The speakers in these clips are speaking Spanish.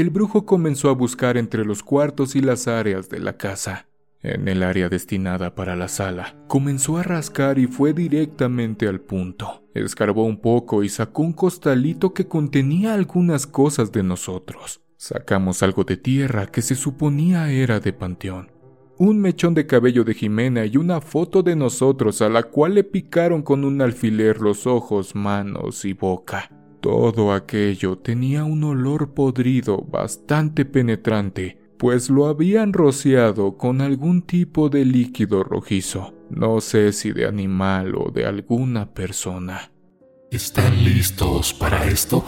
el brujo comenzó a buscar entre los cuartos y las áreas de la casa. En el área destinada para la sala, comenzó a rascar y fue directamente al punto. Escarbó un poco y sacó un costalito que contenía algunas cosas de nosotros. Sacamos algo de tierra que se suponía era de panteón. Un mechón de cabello de Jimena y una foto de nosotros a la cual le picaron con un alfiler los ojos, manos y boca. Todo aquello tenía un olor podrido bastante penetrante, pues lo habían rociado con algún tipo de líquido rojizo, no sé si de animal o de alguna persona. ¿Están listos para esto?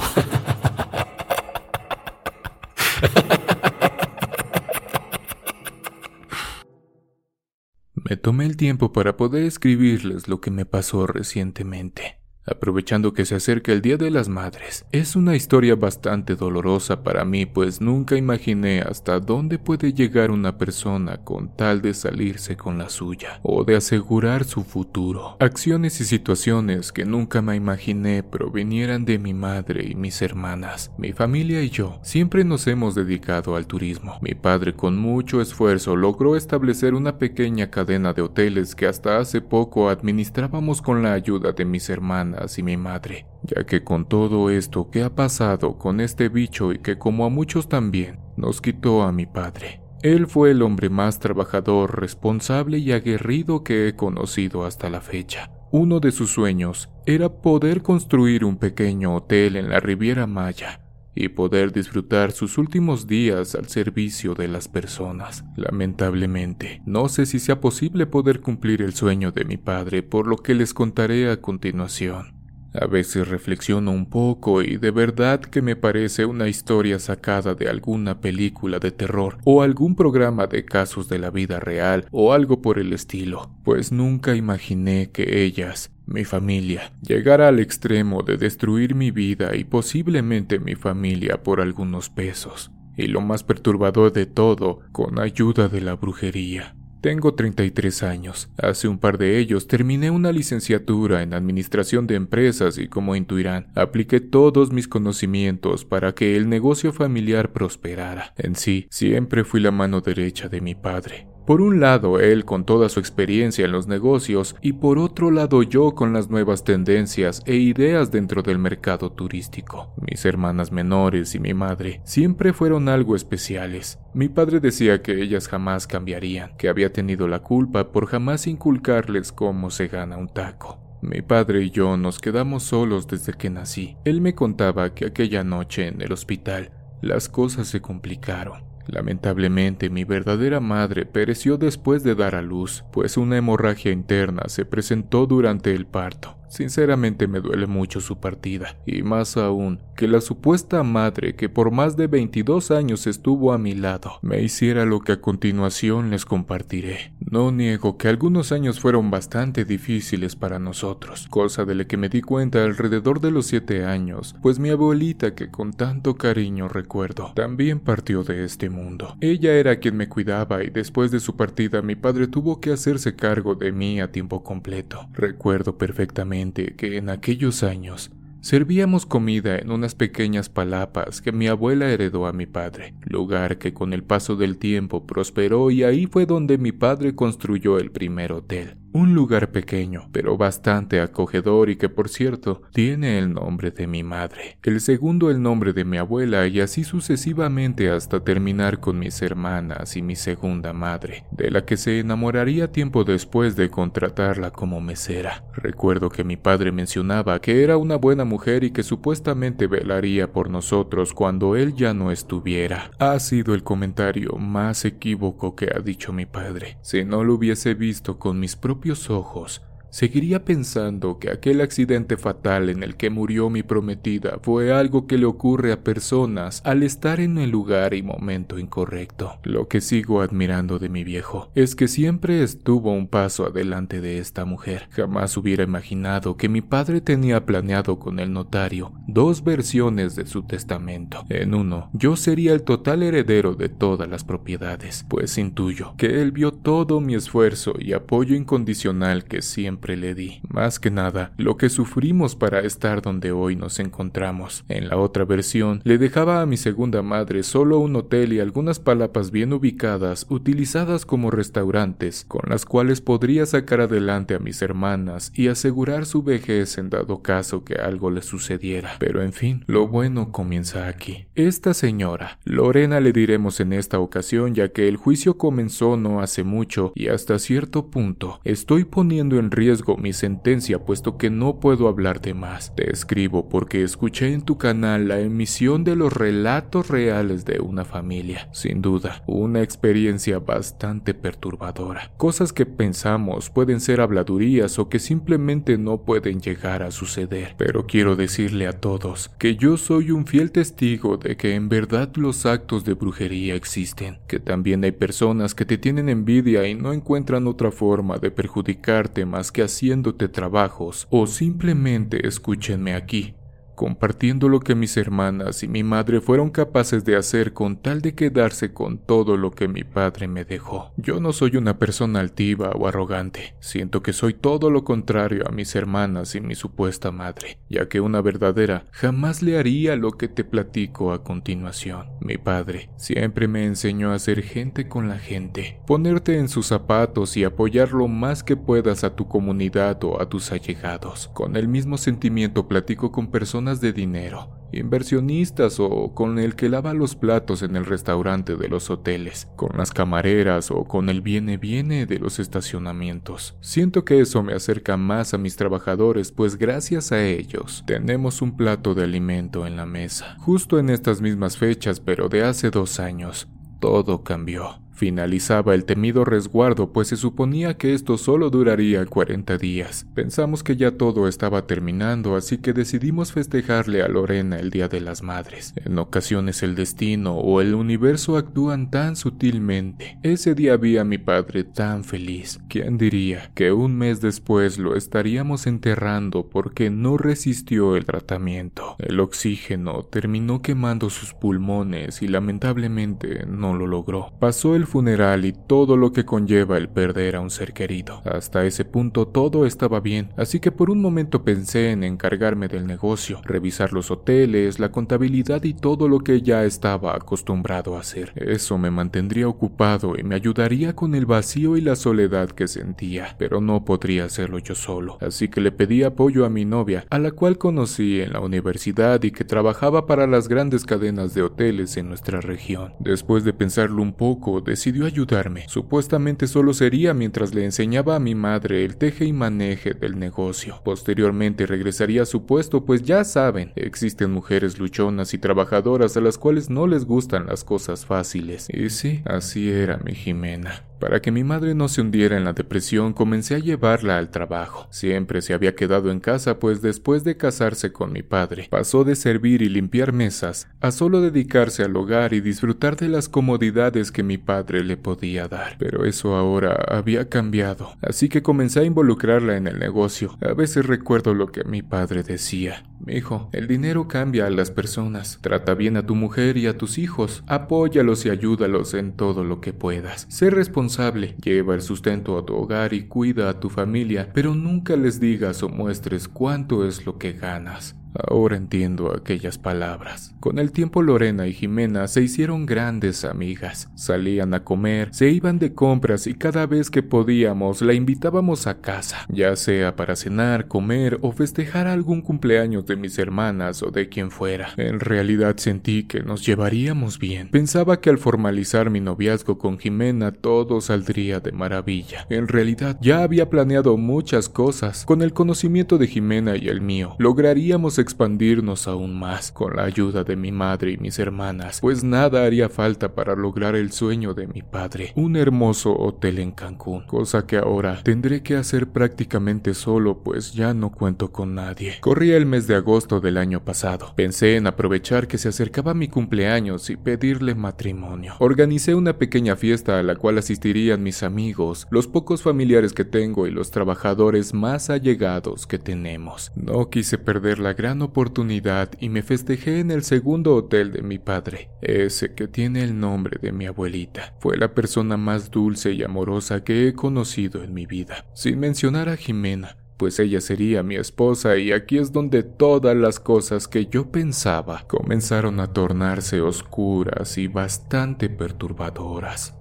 Me tomé el tiempo para poder escribirles lo que me pasó recientemente aprovechando que se acerca el Día de las Madres. Es una historia bastante dolorosa para mí, pues nunca imaginé hasta dónde puede llegar una persona con tal de salirse con la suya o de asegurar su futuro. Acciones y situaciones que nunca me imaginé provinieran de mi madre y mis hermanas. Mi familia y yo siempre nos hemos dedicado al turismo. Mi padre con mucho esfuerzo logró establecer una pequeña cadena de hoteles que hasta hace poco administrábamos con la ayuda de mis hermanas y mi madre, ya que con todo esto que ha pasado con este bicho y que como a muchos también, nos quitó a mi padre. Él fue el hombre más trabajador, responsable y aguerrido que he conocido hasta la fecha. Uno de sus sueños era poder construir un pequeño hotel en la Riviera Maya y poder disfrutar sus últimos días al servicio de las personas. Lamentablemente, no sé si sea posible poder cumplir el sueño de mi padre, por lo que les contaré a continuación. A veces reflexiono un poco y de verdad que me parece una historia sacada de alguna película de terror o algún programa de casos de la vida real o algo por el estilo, pues nunca imaginé que ellas, mi familia, llegara al extremo de destruir mi vida y posiblemente mi familia por algunos pesos. Y lo más perturbador de todo, con ayuda de la brujería. Tengo 33 años. Hace un par de ellos terminé una licenciatura en Administración de Empresas y como intuirán, apliqué todos mis conocimientos para que el negocio familiar prosperara. En sí, siempre fui la mano derecha de mi padre. Por un lado él con toda su experiencia en los negocios y por otro lado yo con las nuevas tendencias e ideas dentro del mercado turístico. Mis hermanas menores y mi madre siempre fueron algo especiales. Mi padre decía que ellas jamás cambiarían, que había tenido la culpa por jamás inculcarles cómo se gana un taco. Mi padre y yo nos quedamos solos desde que nací. Él me contaba que aquella noche en el hospital las cosas se complicaron. Lamentablemente mi verdadera madre pereció después de dar a luz, pues una hemorragia interna se presentó durante el parto. Sinceramente me duele mucho su partida, y más aún que la supuesta madre que por más de 22 años estuvo a mi lado me hiciera lo que a continuación les compartiré. No niego que algunos años fueron bastante difíciles para nosotros, cosa de la que me di cuenta alrededor de los 7 años, pues mi abuelita que con tanto cariño recuerdo también partió de este mundo. Ella era quien me cuidaba y después de su partida mi padre tuvo que hacerse cargo de mí a tiempo completo. Recuerdo perfectamente que en aquellos años servíamos comida en unas pequeñas palapas que mi abuela heredó a mi padre, lugar que con el paso del tiempo prosperó y ahí fue donde mi padre construyó el primer hotel. Un lugar pequeño, pero bastante acogedor y que por cierto tiene el nombre de mi madre, el segundo el nombre de mi abuela y así sucesivamente hasta terminar con mis hermanas y mi segunda madre, de la que se enamoraría tiempo después de contratarla como mesera. Recuerdo que mi padre mencionaba que era una buena mujer y que supuestamente velaría por nosotros cuando él ya no estuviera. Ha sido el comentario más equívoco que ha dicho mi padre. Si no lo hubiese visto con mis propios ojos Seguiría pensando que aquel accidente fatal en el que murió mi prometida fue algo que le ocurre a personas al estar en el lugar y momento incorrecto. Lo que sigo admirando de mi viejo es que siempre estuvo un paso adelante de esta mujer. Jamás hubiera imaginado que mi padre tenía planeado con el notario dos versiones de su testamento. En uno, yo sería el total heredero de todas las propiedades, pues intuyo que él vio todo mi esfuerzo y apoyo incondicional que siempre le di. Más que nada, lo que sufrimos para estar donde hoy nos encontramos. En la otra versión, le dejaba a mi segunda madre solo un hotel y algunas palapas bien ubicadas, utilizadas como restaurantes, con las cuales podría sacar adelante a mis hermanas y asegurar su vejez en dado caso que algo le sucediera. Pero en fin, lo bueno comienza aquí. Esta señora, Lorena le diremos en esta ocasión ya que el juicio comenzó no hace mucho y hasta cierto punto estoy poniendo en riesgo mi sentencia puesto que no puedo hablar de más. Te escribo porque escuché en tu canal la emisión de los relatos reales de una familia. Sin duda, una experiencia bastante perturbadora. Cosas que pensamos pueden ser habladurías o que simplemente no pueden llegar a suceder. Pero quiero decirle a todos que yo soy un fiel testigo de que en verdad los actos de brujería existen, que también hay personas que te tienen envidia y no encuentran otra forma de perjudicarte más que haciéndote trabajos, o simplemente escúchenme aquí, compartiendo lo que mis hermanas y mi madre fueron capaces de hacer con tal de quedarse con todo lo que mi padre me dejó. Yo no soy una persona altiva o arrogante, siento que soy todo lo contrario a mis hermanas y mi supuesta madre, ya que una verdadera jamás le haría lo que te platico a continuación. Mi padre siempre me enseñó a ser gente con la gente, ponerte en sus zapatos y apoyar lo más que puedas a tu comunidad o a tus allegados. Con el mismo sentimiento platico con personas de dinero, inversionistas o con el que lava los platos en el restaurante de los hoteles, con las camareras o con el viene viene de los estacionamientos. Siento que eso me acerca más a mis trabajadores, pues gracias a ellos tenemos un plato de alimento en la mesa. Justo en estas mismas fechas, pero de hace dos años, todo cambió. Finalizaba el temido resguardo, pues se suponía que esto solo duraría 40 días. Pensamos que ya todo estaba terminando, así que decidimos festejarle a Lorena el Día de las Madres. En ocasiones el destino o el universo actúan tan sutilmente. Ese día vi a mi padre tan feliz. ¿Quién diría que un mes después lo estaríamos enterrando porque no resistió el tratamiento? El oxígeno terminó quemando sus pulmones y lamentablemente no lo logró. Pasó el funeral y todo lo que conlleva el perder a un ser querido. Hasta ese punto todo estaba bien, así que por un momento pensé en encargarme del negocio, revisar los hoteles, la contabilidad y todo lo que ya estaba acostumbrado a hacer. Eso me mantendría ocupado y me ayudaría con el vacío y la soledad que sentía, pero no podría hacerlo yo solo, así que le pedí apoyo a mi novia, a la cual conocí en la universidad y que trabajaba para las grandes cadenas de hoteles en nuestra región. Después de pensarlo un poco, decidió ayudarme. Supuestamente solo sería mientras le enseñaba a mi madre el teje y maneje del negocio. Posteriormente regresaría a su puesto, pues ya saben, existen mujeres luchonas y trabajadoras a las cuales no les gustan las cosas fáciles. Y sí, así era mi Jimena. Para que mi madre no se hundiera en la depresión, comencé a llevarla al trabajo. Siempre se había quedado en casa, pues después de casarse con mi padre, pasó de servir y limpiar mesas a solo dedicarse al hogar y disfrutar de las comodidades que mi padre le podía dar. Pero eso ahora había cambiado, así que comencé a involucrarla en el negocio. A veces recuerdo lo que mi padre decía. Hijo, el dinero cambia a las personas. Trata bien a tu mujer y a tus hijos. Apóyalos y ayúdalos en todo lo que puedas. Sé responsable. Lleva el sustento a tu hogar y cuida a tu familia, pero nunca les digas o muestres cuánto es lo que ganas. Ahora entiendo aquellas palabras. Con el tiempo Lorena y Jimena se hicieron grandes amigas. Salían a comer, se iban de compras y cada vez que podíamos la invitábamos a casa, ya sea para cenar, comer o festejar algún cumpleaños de mis hermanas o de quien fuera. En realidad sentí que nos llevaríamos bien. Pensaba que al formalizar mi noviazgo con Jimena todo saldría de maravilla. En realidad ya había planeado muchas cosas. Con el conocimiento de Jimena y el mío, lograríamos expandirnos aún más con la ayuda de mi madre y mis hermanas, pues nada haría falta para lograr el sueño de mi padre, un hermoso hotel en Cancún, cosa que ahora tendré que hacer prácticamente solo, pues ya no cuento con nadie. Corría el mes de agosto del año pasado. Pensé en aprovechar que se acercaba mi cumpleaños y pedirle matrimonio. Organicé una pequeña fiesta a la cual asistirían mis amigos, los pocos familiares que tengo y los trabajadores más allegados que tenemos. No quise perder la gran oportunidad y me festejé en el segundo hotel de mi padre, ese que tiene el nombre de mi abuelita. Fue la persona más dulce y amorosa que he conocido en mi vida, sin mencionar a Jimena, pues ella sería mi esposa y aquí es donde todas las cosas que yo pensaba comenzaron a tornarse oscuras y bastante perturbadoras.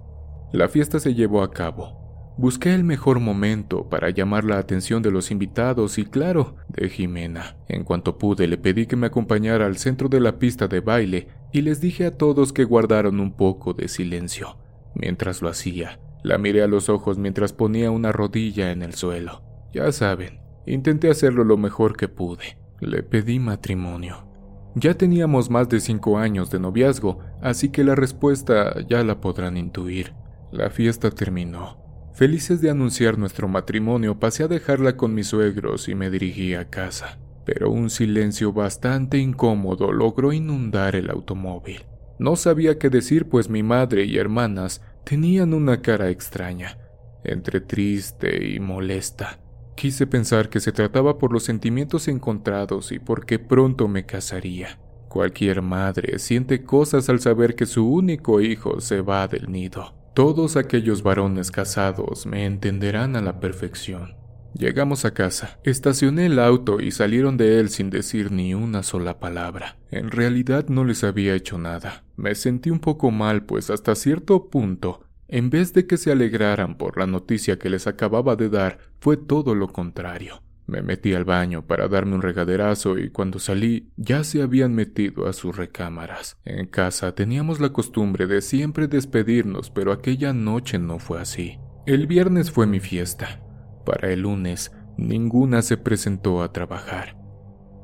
La fiesta se llevó a cabo. Busqué el mejor momento para llamar la atención de los invitados y claro, de Jimena. En cuanto pude le pedí que me acompañara al centro de la pista de baile y les dije a todos que guardaron un poco de silencio. Mientras lo hacía, la miré a los ojos mientras ponía una rodilla en el suelo. Ya saben, intenté hacerlo lo mejor que pude. Le pedí matrimonio. Ya teníamos más de cinco años de noviazgo, así que la respuesta ya la podrán intuir. La fiesta terminó. Felices de anunciar nuestro matrimonio, pasé a dejarla con mis suegros y me dirigí a casa. Pero un silencio bastante incómodo logró inundar el automóvil. No sabía qué decir, pues mi madre y hermanas tenían una cara extraña, entre triste y molesta. Quise pensar que se trataba por los sentimientos encontrados y porque pronto me casaría. Cualquier madre siente cosas al saber que su único hijo se va del nido. Todos aquellos varones casados me entenderán a la perfección. Llegamos a casa, estacioné el auto y salieron de él sin decir ni una sola palabra. En realidad no les había hecho nada. Me sentí un poco mal, pues hasta cierto punto en vez de que se alegraran por la noticia que les acababa de dar, fue todo lo contrario. Me metí al baño para darme un regaderazo y cuando salí ya se habían metido a sus recámaras. En casa teníamos la costumbre de siempre despedirnos, pero aquella noche no fue así. El viernes fue mi fiesta. Para el lunes, ninguna se presentó a trabajar.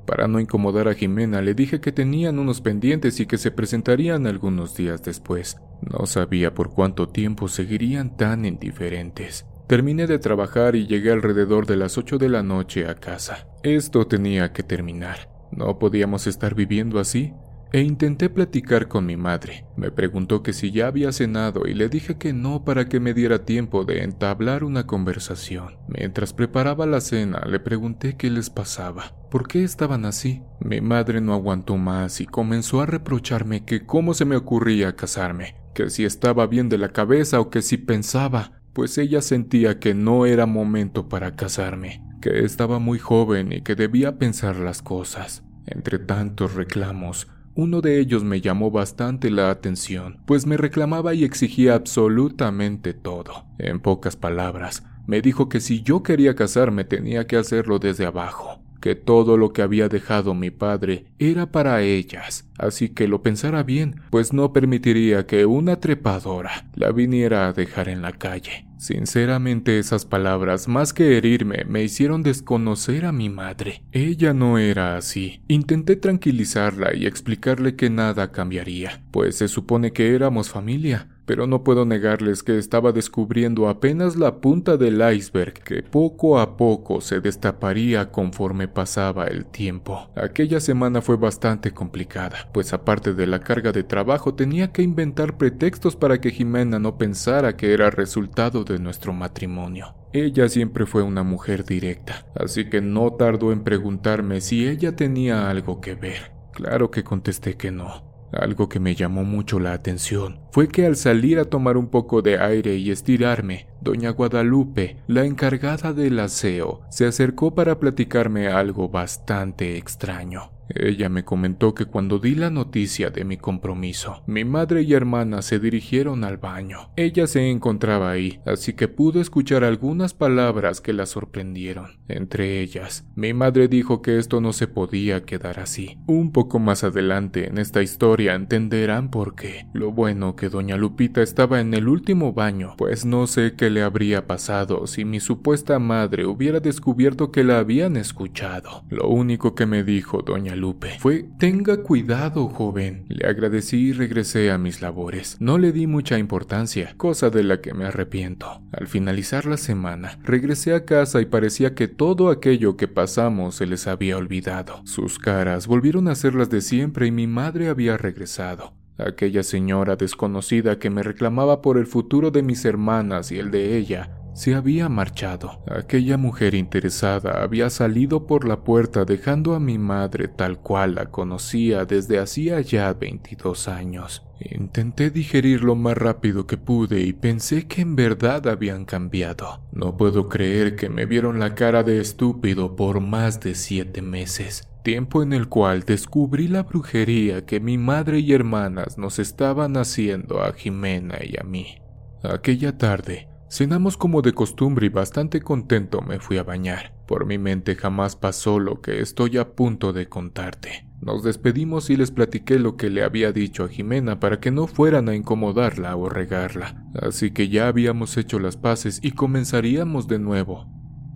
Para no incomodar a Jimena, le dije que tenían unos pendientes y que se presentarían algunos días después. No sabía por cuánto tiempo seguirían tan indiferentes. Terminé de trabajar y llegué alrededor de las 8 de la noche a casa. Esto tenía que terminar. No podíamos estar viviendo así e intenté platicar con mi madre. Me preguntó que si ya había cenado y le dije que no para que me diera tiempo de entablar una conversación. Mientras preparaba la cena, le pregunté qué les pasaba, por qué estaban así. Mi madre no aguantó más y comenzó a reprocharme que cómo se me ocurría casarme, que si estaba bien de la cabeza o que si pensaba, pues ella sentía que no era momento para casarme, que estaba muy joven y que debía pensar las cosas. Entre tantos reclamos, uno de ellos me llamó bastante la atención, pues me reclamaba y exigía absolutamente todo. En pocas palabras, me dijo que si yo quería casarme tenía que hacerlo desde abajo, que todo lo que había dejado mi padre era para ellas, así que lo pensara bien, pues no permitiría que una trepadora la viniera a dejar en la calle. Sinceramente esas palabras, más que herirme, me hicieron desconocer a mi madre. Ella no era así. Intenté tranquilizarla y explicarle que nada cambiaría, pues se supone que éramos familia, pero no puedo negarles que estaba descubriendo apenas la punta del iceberg que poco a poco se destaparía conforme pasaba el tiempo. Aquella semana fue bastante complicada, pues aparte de la carga de trabajo tenía que inventar pretextos para que Jimena no pensara que era resultado de nuestro matrimonio. Ella siempre fue una mujer directa, así que no tardó en preguntarme si ella tenía algo que ver. Claro que contesté que no. Algo que me llamó mucho la atención fue que al salir a tomar un poco de aire y estirarme, doña Guadalupe, la encargada del aseo, se acercó para platicarme algo bastante extraño. Ella me comentó que cuando di la noticia de mi compromiso, mi madre y hermana se dirigieron al baño. Ella se encontraba ahí, así que pude escuchar algunas palabras que la sorprendieron. Entre ellas, mi madre dijo que esto no se podía quedar así. Un poco más adelante en esta historia entenderán por qué. Lo bueno que doña Lupita estaba en el último baño, pues no sé qué le habría pasado si mi supuesta madre hubiera descubierto que la habían escuchado. Lo único que me dijo doña Fue Tenga cuidado, joven. Le agradecí y regresé a mis labores. No le di mucha importancia, cosa de la que me arrepiento. Al finalizar la semana, regresé a casa y parecía que todo aquello que pasamos se les había olvidado. Sus caras volvieron a ser las de siempre y mi madre había regresado. Aquella señora desconocida que me reclamaba por el futuro de mis hermanas y el de ella se había marchado. Aquella mujer interesada había salido por la puerta dejando a mi madre tal cual la conocía desde hacía ya 22 años. Intenté digerir lo más rápido que pude y pensé que en verdad habían cambiado. No puedo creer que me vieron la cara de estúpido por más de siete meses, tiempo en el cual descubrí la brujería que mi madre y hermanas nos estaban haciendo a Jimena y a mí. Aquella tarde, cenamos como de costumbre y bastante contento me fui a bañar. Por mi mente jamás pasó lo que estoy a punto de contarte. Nos despedimos y les platiqué lo que le había dicho a Jimena para que no fueran a incomodarla o regarla. Así que ya habíamos hecho las paces y comenzaríamos de nuevo.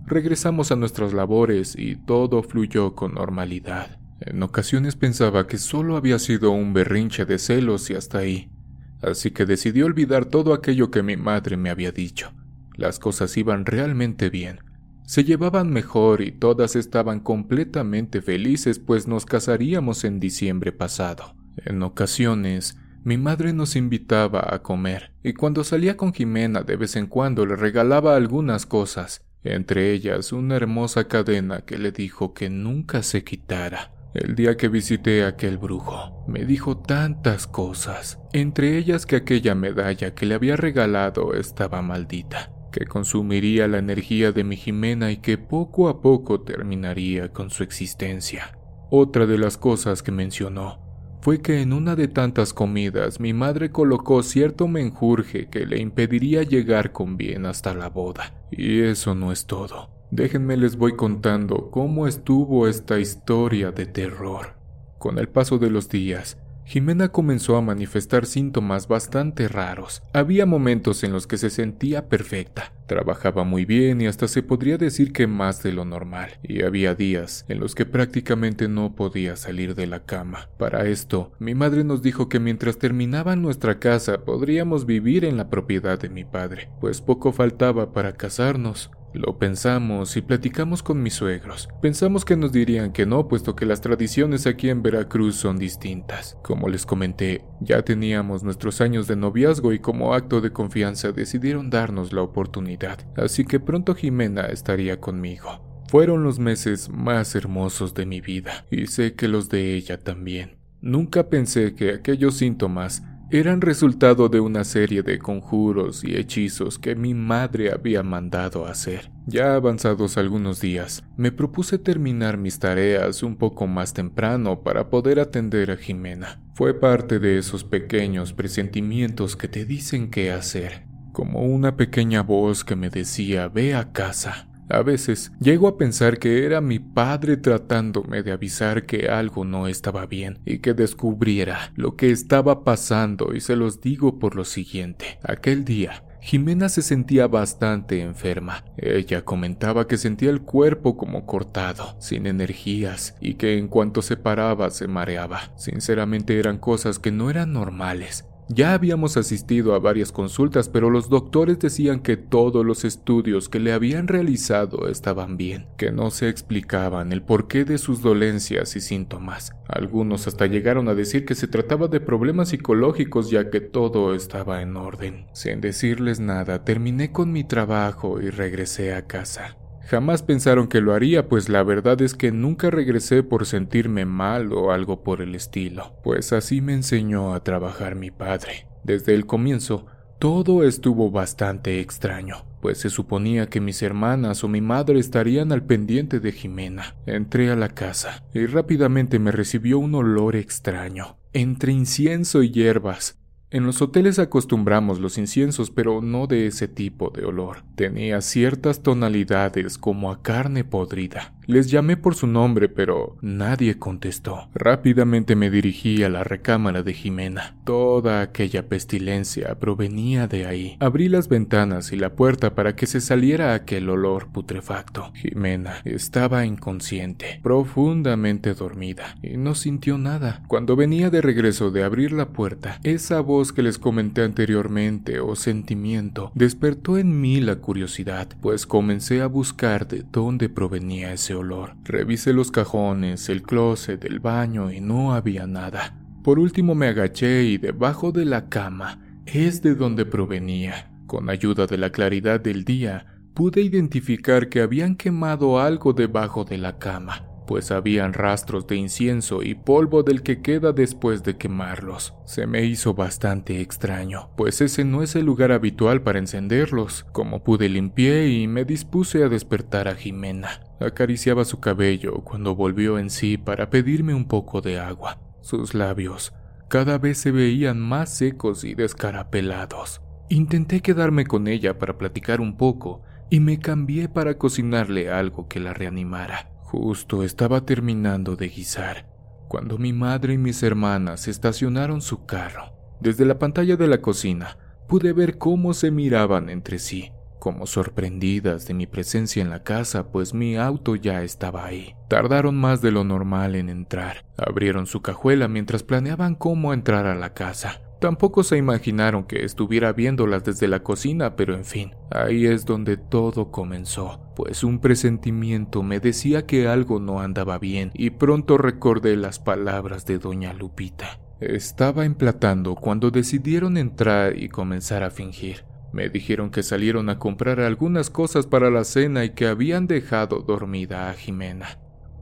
Regresamos a nuestras labores y todo fluyó con normalidad. En ocasiones pensaba que solo había sido un berrinche de celos y hasta ahí. Así que decidí olvidar todo aquello que mi madre me había dicho. Las cosas iban realmente bien se llevaban mejor y todas estaban completamente felices pues nos casaríamos en diciembre pasado. En ocasiones, mi madre nos invitaba a comer y cuando salía con Jimena de vez en cuando le regalaba algunas cosas, entre ellas una hermosa cadena que le dijo que nunca se quitara. El día que visité a aquel brujo, me dijo tantas cosas, entre ellas que aquella medalla que le había regalado estaba maldita que consumiría la energía de mi Jimena y que poco a poco terminaría con su existencia. Otra de las cosas que mencionó fue que en una de tantas comidas mi madre colocó cierto menjurje que le impediría llegar con bien hasta la boda. Y eso no es todo. Déjenme les voy contando cómo estuvo esta historia de terror. Con el paso de los días, Jimena comenzó a manifestar síntomas bastante raros. Había momentos en los que se sentía perfecta, trabajaba muy bien y hasta se podría decir que más de lo normal, y había días en los que prácticamente no podía salir de la cama. Para esto, mi madre nos dijo que mientras terminaba nuestra casa podríamos vivir en la propiedad de mi padre, pues poco faltaba para casarnos. Lo pensamos y platicamos con mis suegros. Pensamos que nos dirían que no, puesto que las tradiciones aquí en Veracruz son distintas. Como les comenté, ya teníamos nuestros años de noviazgo y como acto de confianza decidieron darnos la oportunidad, así que pronto Jimena estaría conmigo. Fueron los meses más hermosos de mi vida y sé que los de ella también. Nunca pensé que aquellos síntomas eran resultado de una serie de conjuros y hechizos que mi madre había mandado hacer. Ya avanzados algunos días, me propuse terminar mis tareas un poco más temprano para poder atender a Jimena. Fue parte de esos pequeños presentimientos que te dicen qué hacer, como una pequeña voz que me decía ve a casa. A veces llego a pensar que era mi padre tratándome de avisar que algo no estaba bien y que descubriera lo que estaba pasando y se los digo por lo siguiente. Aquel día Jimena se sentía bastante enferma. Ella comentaba que sentía el cuerpo como cortado, sin energías, y que en cuanto se paraba se mareaba. Sinceramente eran cosas que no eran normales. Ya habíamos asistido a varias consultas, pero los doctores decían que todos los estudios que le habían realizado estaban bien, que no se explicaban el porqué de sus dolencias y síntomas. Algunos hasta llegaron a decir que se trataba de problemas psicológicos ya que todo estaba en orden. Sin decirles nada, terminé con mi trabajo y regresé a casa. Jamás pensaron que lo haría, pues la verdad es que nunca regresé por sentirme mal o algo por el estilo, pues así me enseñó a trabajar mi padre. Desde el comienzo, todo estuvo bastante extraño, pues se suponía que mis hermanas o mi madre estarían al pendiente de Jimena. Entré a la casa y rápidamente me recibió un olor extraño, entre incienso y hierbas, en los hoteles acostumbramos los inciensos, pero no de ese tipo de olor. Tenía ciertas tonalidades como a carne podrida. Les llamé por su nombre, pero nadie contestó. Rápidamente me dirigí a la recámara de Jimena. Toda aquella pestilencia provenía de ahí. Abrí las ventanas y la puerta para que se saliera aquel olor putrefacto. Jimena estaba inconsciente, profundamente dormida, y no sintió nada. Cuando venía de regreso de abrir la puerta, esa voz que les comenté anteriormente o sentimiento despertó en mí la curiosidad, pues comencé a buscar de dónde provenía ese olor Revisé los cajones, el closet, el baño y no había nada. Por último me agaché y debajo de la cama es de donde provenía. Con ayuda de la claridad del día, pude identificar que habían quemado algo debajo de la cama, pues habían rastros de incienso y polvo del que queda después de quemarlos. Se me hizo bastante extraño, pues ese no es el lugar habitual para encenderlos. Como pude limpié y me dispuse a despertar a Jimena. Acariciaba su cabello cuando volvió en sí para pedirme un poco de agua. Sus labios cada vez se veían más secos y descarapelados. Intenté quedarme con ella para platicar un poco y me cambié para cocinarle algo que la reanimara. Justo estaba terminando de guisar cuando mi madre y mis hermanas estacionaron su carro. Desde la pantalla de la cocina pude ver cómo se miraban entre sí, como sorprendidas de mi presencia en la casa, pues mi auto ya estaba ahí. Tardaron más de lo normal en entrar. Abrieron su cajuela mientras planeaban cómo entrar a la casa. Tampoco se imaginaron que estuviera viéndolas desde la cocina, pero en fin, ahí es donde todo comenzó, pues un presentimiento me decía que algo no andaba bien y pronto recordé las palabras de doña Lupita. Estaba emplatando cuando decidieron entrar y comenzar a fingir. Me dijeron que salieron a comprar algunas cosas para la cena y que habían dejado dormida a Jimena.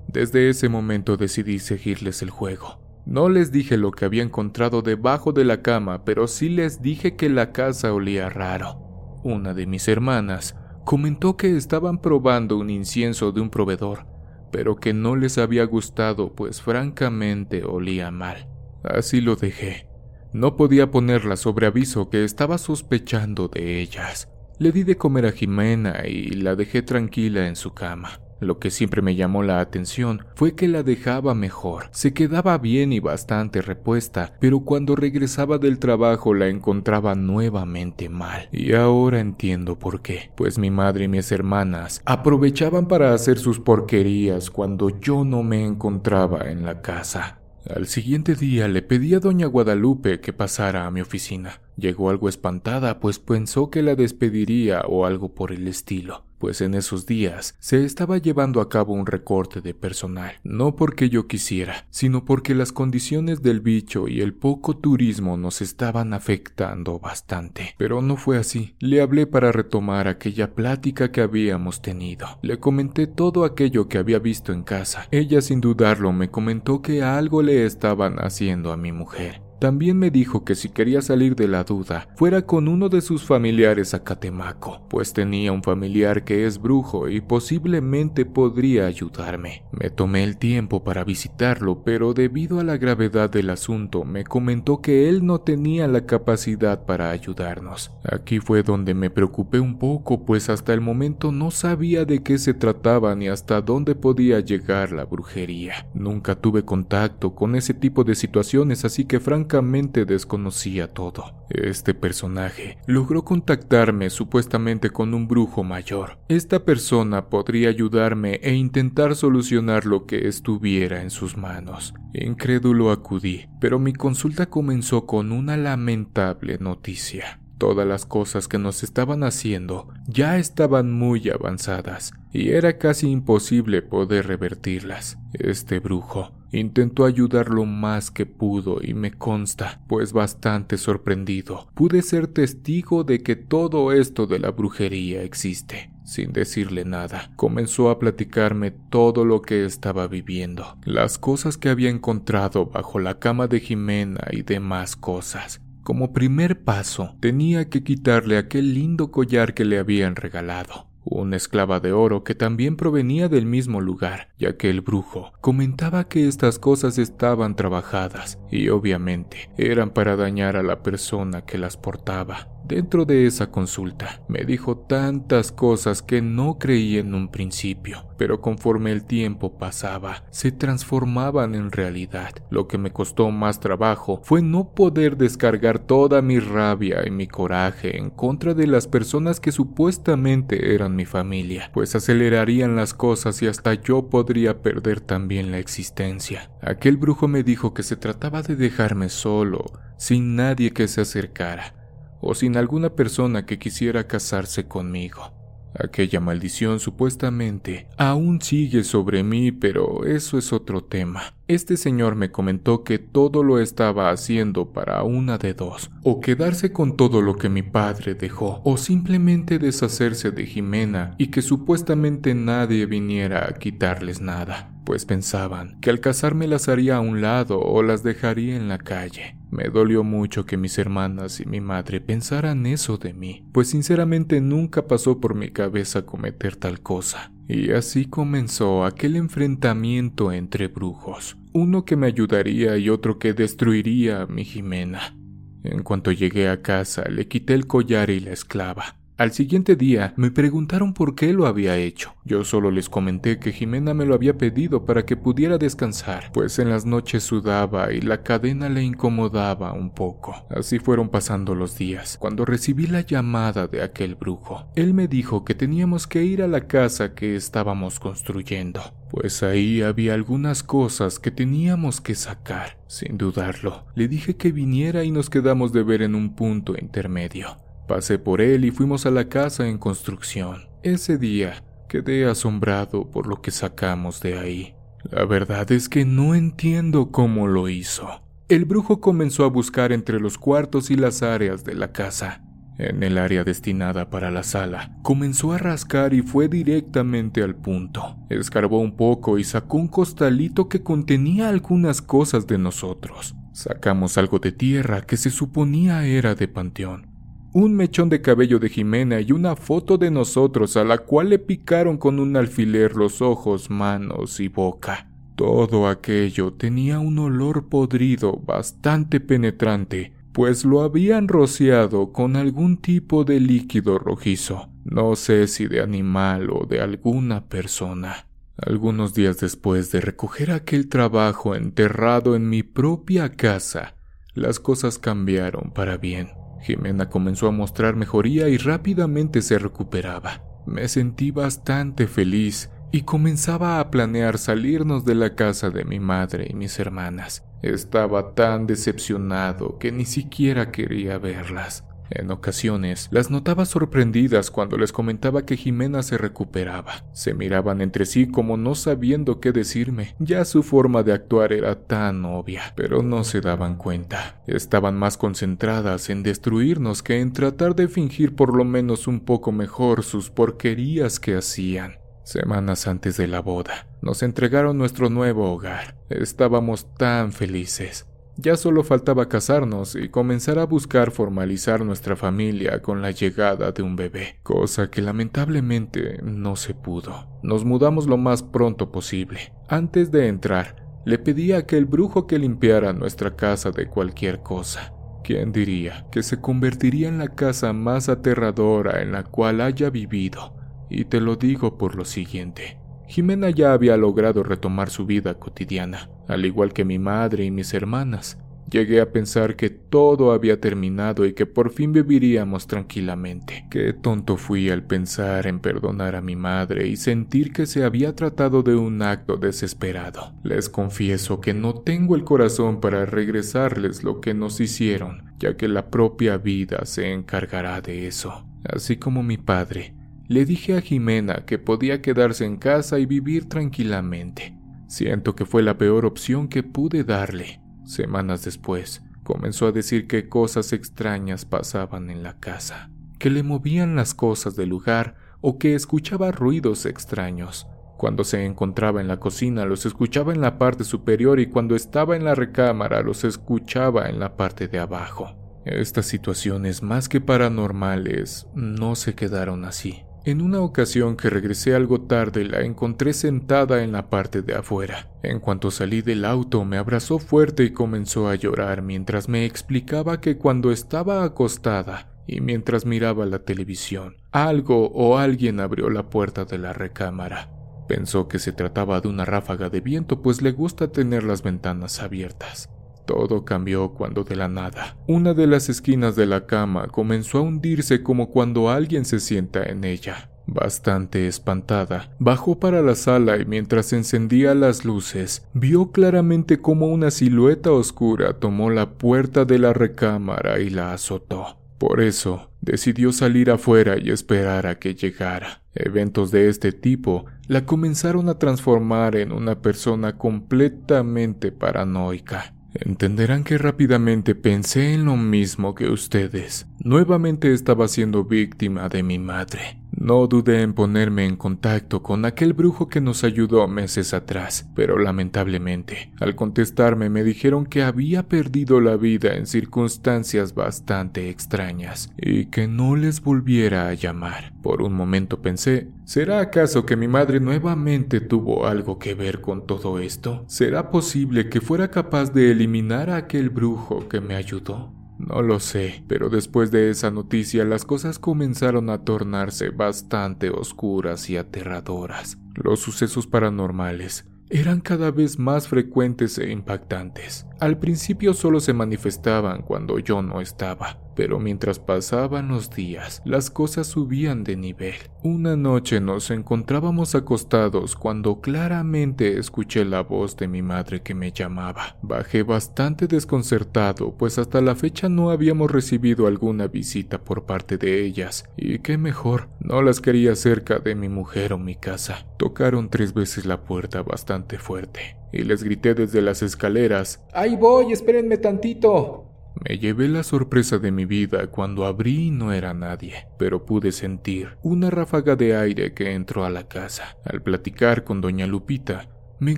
Desde ese momento decidí seguirles el juego. No les dije lo que había encontrado debajo de la cama, pero sí les dije que la casa olía raro. Una de mis hermanas comentó que estaban probando un incienso de un proveedor, pero que no les había gustado, pues francamente olía mal. Así lo dejé. No podía ponerla sobre aviso que estaba sospechando de ellas. Le di de comer a Jimena y la dejé tranquila en su cama. Lo que siempre me llamó la atención fue que la dejaba mejor, se quedaba bien y bastante repuesta, pero cuando regresaba del trabajo la encontraba nuevamente mal. Y ahora entiendo por qué, pues mi madre y mis hermanas aprovechaban para hacer sus porquerías cuando yo no me encontraba en la casa. Al siguiente día le pedí a doña Guadalupe que pasara a mi oficina. Llegó algo espantada, pues pensó que la despediría o algo por el estilo pues en esos días se estaba llevando a cabo un recorte de personal, no porque yo quisiera, sino porque las condiciones del bicho y el poco turismo nos estaban afectando bastante. Pero no fue así. Le hablé para retomar aquella plática que habíamos tenido. Le comenté todo aquello que había visto en casa. Ella sin dudarlo me comentó que algo le estaban haciendo a mi mujer. También me dijo que si quería salir de la duda, fuera con uno de sus familiares a Catemaco, pues tenía un familiar que es brujo y posiblemente podría ayudarme. Me tomé el tiempo para visitarlo, pero debido a la gravedad del asunto, me comentó que él no tenía la capacidad para ayudarnos. Aquí fue donde me preocupé un poco, pues hasta el momento no sabía de qué se trataba ni hasta dónde podía llegar la brujería. Nunca tuve contacto con ese tipo de situaciones, así que francamente desconocía todo. Este personaje logró contactarme supuestamente con un brujo mayor. Esta persona podría ayudarme e intentar solucionar lo que estuviera en sus manos. Incrédulo acudí, pero mi consulta comenzó con una lamentable noticia. Todas las cosas que nos estaban haciendo ya estaban muy avanzadas y era casi imposible poder revertirlas. Este brujo Intentó ayudar lo más que pudo y me consta, pues bastante sorprendido, pude ser testigo de que todo esto de la brujería existe. Sin decirle nada, comenzó a platicarme todo lo que estaba viviendo, las cosas que había encontrado bajo la cama de Jimena y demás cosas. Como primer paso, tenía que quitarle aquel lindo collar que le habían regalado una esclava de oro que también provenía del mismo lugar, ya que el brujo comentaba que estas cosas estaban trabajadas y obviamente eran para dañar a la persona que las portaba. Dentro de esa consulta me dijo tantas cosas que no creí en un principio, pero conforme el tiempo pasaba, se transformaban en realidad. Lo que me costó más trabajo fue no poder descargar toda mi rabia y mi coraje en contra de las personas que supuestamente eran mi familia, pues acelerarían las cosas y hasta yo podría perder también la existencia. Aquel brujo me dijo que se trataba de dejarme solo, sin nadie que se acercara o sin alguna persona que quisiera casarse conmigo. Aquella maldición supuestamente aún sigue sobre mí, pero eso es otro tema. Este señor me comentó que todo lo estaba haciendo para una de dos, o quedarse con todo lo que mi padre dejó, o simplemente deshacerse de Jimena y que supuestamente nadie viniera a quitarles nada pues pensaban que al casarme las haría a un lado o las dejaría en la calle. Me dolió mucho que mis hermanas y mi madre pensaran eso de mí, pues sinceramente nunca pasó por mi cabeza cometer tal cosa. Y así comenzó aquel enfrentamiento entre brujos, uno que me ayudaría y otro que destruiría a mi Jimena. En cuanto llegué a casa, le quité el collar y la esclava, al siguiente día me preguntaron por qué lo había hecho. Yo solo les comenté que Jimena me lo había pedido para que pudiera descansar, pues en las noches sudaba y la cadena le incomodaba un poco. Así fueron pasando los días, cuando recibí la llamada de aquel brujo. Él me dijo que teníamos que ir a la casa que estábamos construyendo, pues ahí había algunas cosas que teníamos que sacar. Sin dudarlo, le dije que viniera y nos quedamos de ver en un punto intermedio. Pasé por él y fuimos a la casa en construcción. Ese día quedé asombrado por lo que sacamos de ahí. La verdad es que no entiendo cómo lo hizo. El brujo comenzó a buscar entre los cuartos y las áreas de la casa. En el área destinada para la sala, comenzó a rascar y fue directamente al punto. Escarbó un poco y sacó un costalito que contenía algunas cosas de nosotros. Sacamos algo de tierra que se suponía era de panteón un mechón de cabello de Jimena y una foto de nosotros a la cual le picaron con un alfiler los ojos, manos y boca. Todo aquello tenía un olor podrido bastante penetrante, pues lo habían rociado con algún tipo de líquido rojizo, no sé si de animal o de alguna persona. Algunos días después de recoger aquel trabajo enterrado en mi propia casa, las cosas cambiaron para bien. Jimena comenzó a mostrar mejoría y rápidamente se recuperaba. Me sentí bastante feliz y comenzaba a planear salirnos de la casa de mi madre y mis hermanas. Estaba tan decepcionado que ni siquiera quería verlas. En ocasiones las notaba sorprendidas cuando les comentaba que Jimena se recuperaba. Se miraban entre sí como no sabiendo qué decirme. Ya su forma de actuar era tan obvia, pero no se daban cuenta. Estaban más concentradas en destruirnos que en tratar de fingir por lo menos un poco mejor sus porquerías que hacían. Semanas antes de la boda, nos entregaron nuestro nuevo hogar. Estábamos tan felices. Ya solo faltaba casarnos y comenzar a buscar formalizar nuestra familia con la llegada de un bebé, cosa que lamentablemente no se pudo. Nos mudamos lo más pronto posible. Antes de entrar, le pedí a aquel brujo que limpiara nuestra casa de cualquier cosa. ¿Quién diría que se convertiría en la casa más aterradora en la cual haya vivido? Y te lo digo por lo siguiente. Jimena ya había logrado retomar su vida cotidiana, al igual que mi madre y mis hermanas. Llegué a pensar que todo había terminado y que por fin viviríamos tranquilamente. Qué tonto fui al pensar en perdonar a mi madre y sentir que se había tratado de un acto desesperado. Les confieso que no tengo el corazón para regresarles lo que nos hicieron, ya que la propia vida se encargará de eso. Así como mi padre, le dije a Jimena que podía quedarse en casa y vivir tranquilamente. Siento que fue la peor opción que pude darle. Semanas después, comenzó a decir que cosas extrañas pasaban en la casa, que le movían las cosas del lugar o que escuchaba ruidos extraños. Cuando se encontraba en la cocina los escuchaba en la parte superior y cuando estaba en la recámara los escuchaba en la parte de abajo. Estas situaciones más que paranormales no se quedaron así. En una ocasión que regresé algo tarde la encontré sentada en la parte de afuera. En cuanto salí del auto me abrazó fuerte y comenzó a llorar mientras me explicaba que cuando estaba acostada y mientras miraba la televisión, algo o alguien abrió la puerta de la recámara. Pensó que se trataba de una ráfaga de viento pues le gusta tener las ventanas abiertas. Todo cambió cuando de la nada, una de las esquinas de la cama comenzó a hundirse como cuando alguien se sienta en ella. Bastante espantada, bajó para la sala y mientras encendía las luces, vio claramente cómo una silueta oscura tomó la puerta de la recámara y la azotó. Por eso, decidió salir afuera y esperar a que llegara. Eventos de este tipo la comenzaron a transformar en una persona completamente paranoica. Entenderán que rápidamente pensé en lo mismo que ustedes. Nuevamente estaba siendo víctima de mi madre. No dudé en ponerme en contacto con aquel brujo que nos ayudó meses atrás, pero lamentablemente, al contestarme me dijeron que había perdido la vida en circunstancias bastante extrañas y que no les volviera a llamar. Por un momento pensé, ¿será acaso que mi madre nuevamente tuvo algo que ver con todo esto? ¿Será posible que fuera capaz de eliminar a aquel brujo que me ayudó? No lo sé, pero después de esa noticia las cosas comenzaron a tornarse bastante oscuras y aterradoras. Los sucesos paranormales eran cada vez más frecuentes e impactantes. Al principio solo se manifestaban cuando yo no estaba, pero mientras pasaban los días, las cosas subían de nivel. Una noche nos encontrábamos acostados cuando claramente escuché la voz de mi madre que me llamaba. Bajé bastante desconcertado, pues hasta la fecha no habíamos recibido alguna visita por parte de ellas, y qué mejor, no las quería cerca de mi mujer o mi casa. Tocaron tres veces la puerta bastante fuerte, y les grité desde las escaleras, ¡Ahí voy! ¡Espérenme tantito! Me llevé la sorpresa de mi vida cuando abrí y no era nadie, pero pude sentir una ráfaga de aire que entró a la casa. Al platicar con doña Lupita, me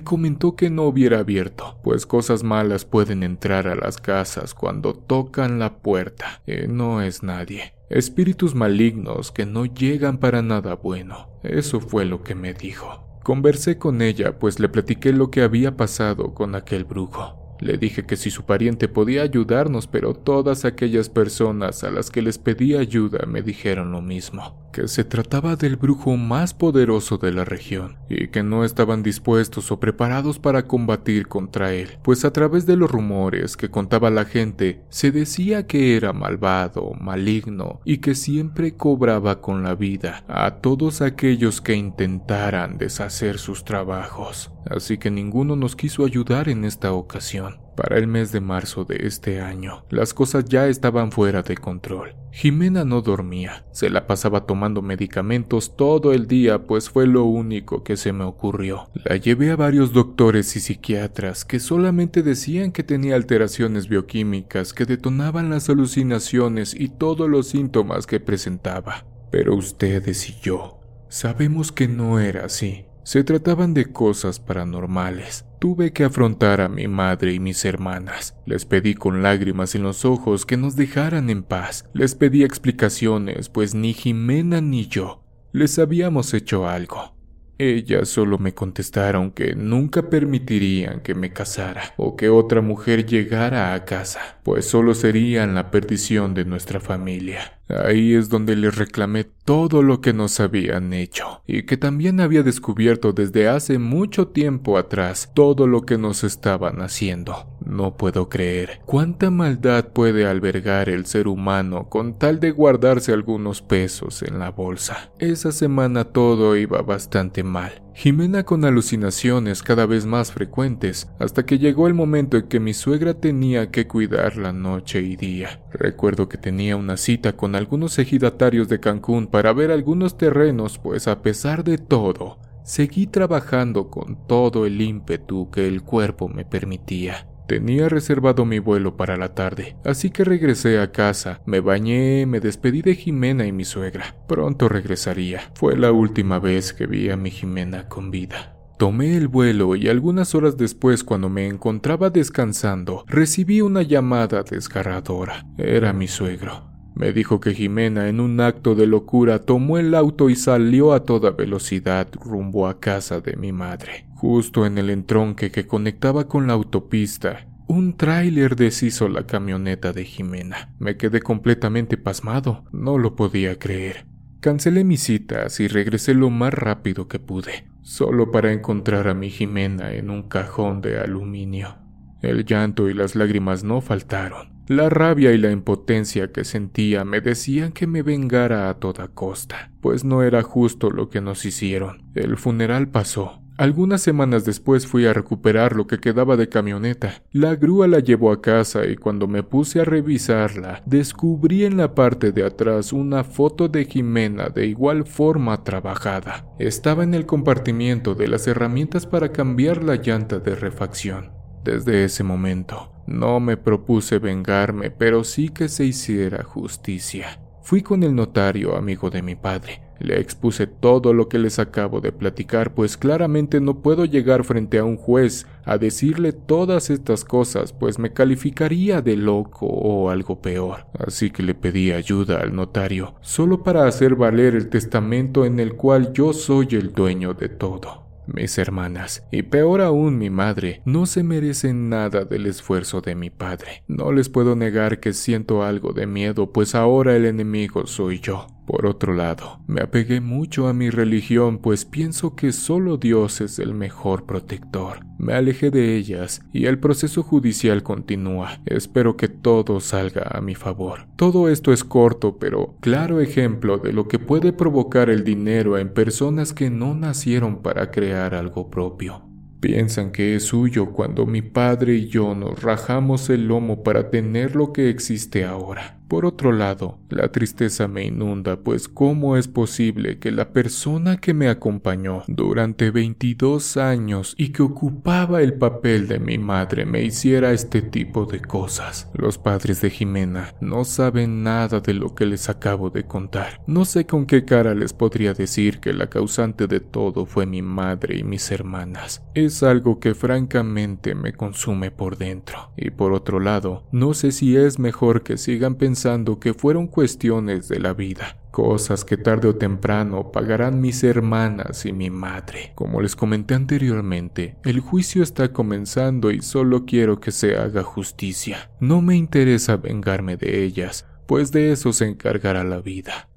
comentó que no hubiera abierto, pues cosas malas pueden entrar a las casas cuando tocan la puerta, y no es nadie. Espíritus malignos que no llegan para nada bueno. Eso fue lo que me dijo. Conversé con ella, pues le platiqué lo que había pasado con aquel brujo. Le dije que si su pariente podía ayudarnos, pero todas aquellas personas a las que les pedí ayuda me dijeron lo mismo, que se trataba del brujo más poderoso de la región y que no estaban dispuestos o preparados para combatir contra él, pues a través de los rumores que contaba la gente se decía que era malvado, maligno y que siempre cobraba con la vida a todos aquellos que intentaran deshacer sus trabajos. Así que ninguno nos quiso ayudar en esta ocasión. Para el mes de marzo de este año, las cosas ya estaban fuera de control. Jimena no dormía, se la pasaba tomando medicamentos todo el día, pues fue lo único que se me ocurrió. La llevé a varios doctores y psiquiatras que solamente decían que tenía alteraciones bioquímicas que detonaban las alucinaciones y todos los síntomas que presentaba. Pero ustedes y yo sabemos que no era así. Se trataban de cosas paranormales. Tuve que afrontar a mi madre y mis hermanas. Les pedí con lágrimas en los ojos que nos dejaran en paz. Les pedí explicaciones, pues ni Jimena ni yo les habíamos hecho algo. Ellas solo me contestaron que nunca permitirían que me casara o que otra mujer llegara a casa, pues solo serían la perdición de nuestra familia. Ahí es donde les reclamé todo lo que nos habían hecho y que también había descubierto desde hace mucho tiempo atrás todo lo que nos estaban haciendo. No puedo creer cuánta maldad puede albergar el ser humano con tal de guardarse algunos pesos en la bolsa. Esa semana todo iba bastante mal. Jimena con alucinaciones cada vez más frecuentes, hasta que llegó el momento en que mi suegra tenía que cuidarla noche y día. Recuerdo que tenía una cita con algunos ejidatarios de Cancún para ver algunos terrenos, pues a pesar de todo, seguí trabajando con todo el ímpetu que el cuerpo me permitía. Tenía reservado mi vuelo para la tarde, así que regresé a casa, me bañé, me despedí de Jimena y mi suegra. Pronto regresaría. Fue la última vez que vi a mi Jimena con vida. Tomé el vuelo y algunas horas después, cuando me encontraba descansando, recibí una llamada desgarradora. Era mi suegro. Me dijo que Jimena, en un acto de locura, tomó el auto y salió a toda velocidad rumbo a casa de mi madre. Justo en el entronque que conectaba con la autopista, un tráiler deshizo la camioneta de Jimena. Me quedé completamente pasmado, no lo podía creer. Cancelé mis citas y regresé lo más rápido que pude, solo para encontrar a mi Jimena en un cajón de aluminio. El llanto y las lágrimas no faltaron. La rabia y la impotencia que sentía me decían que me vengara a toda costa, pues no era justo lo que nos hicieron. El funeral pasó. Algunas semanas después fui a recuperar lo que quedaba de camioneta. La grúa la llevó a casa y cuando me puse a revisarla, descubrí en la parte de atrás una foto de Jimena de igual forma trabajada. Estaba en el compartimiento de las herramientas para cambiar la llanta de refacción. Desde ese momento, no me propuse vengarme, pero sí que se hiciera justicia. Fui con el notario, amigo de mi padre. Le expuse todo lo que les acabo de platicar, pues claramente no puedo llegar frente a un juez a decirle todas estas cosas, pues me calificaría de loco o algo peor. Así que le pedí ayuda al notario, solo para hacer valer el testamento en el cual yo soy el dueño de todo. Mis hermanas, y peor aún mi madre, no se merecen nada del esfuerzo de mi padre. No les puedo negar que siento algo de miedo, pues ahora el enemigo soy yo. Por otro lado, me apegué mucho a mi religión, pues pienso que solo Dios es el mejor protector. Me alejé de ellas y el proceso judicial continúa. Espero que todo salga a mi favor. Todo esto es corto, pero claro ejemplo de lo que puede provocar el dinero en personas que no nacieron para crear algo propio. Piensan que es suyo cuando mi padre y yo nos rajamos el lomo para tener lo que existe ahora. Por otro lado, la tristeza me inunda, pues ¿cómo es posible que la persona que me acompañó durante 22 años y que ocupaba el papel de mi madre me hiciera este tipo de cosas? Los padres de Jimena no saben nada de lo que les acabo de contar. No sé con qué cara les podría decir que la causante de todo fue mi madre y mis hermanas. Es algo que francamente me consume por dentro. Y por otro lado, no sé si es mejor que sigan pensando que fueron cuestiones de la vida, cosas que tarde o temprano pagarán mis hermanas y mi madre. Como les comenté anteriormente, el juicio está comenzando y solo quiero que se haga justicia. No me interesa vengarme de ellas, pues de eso se encargará la vida.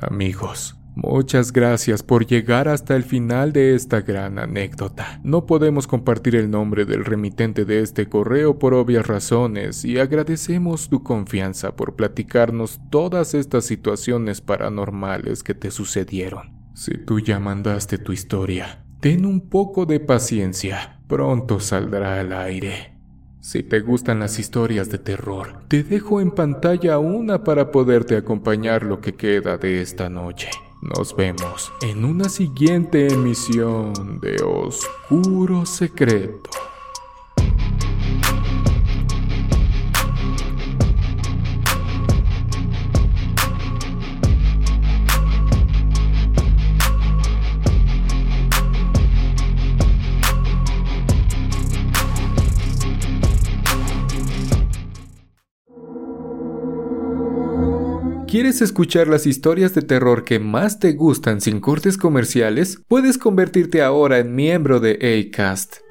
Amigos, Muchas gracias por llegar hasta el final de esta gran anécdota. No podemos compartir el nombre del remitente de este correo por obvias razones y agradecemos tu confianza por platicarnos todas estas situaciones paranormales que te sucedieron. Si tú ya mandaste tu historia, ten un poco de paciencia, pronto saldrá al aire. Si te gustan las historias de terror, te dejo en pantalla una para poderte acompañar lo que queda de esta noche. Nos vemos en una siguiente emisión de Oscuro Secreto. ¿Quieres escuchar las historias de terror que más te gustan sin cortes comerciales? Puedes convertirte ahora en miembro de ACAST.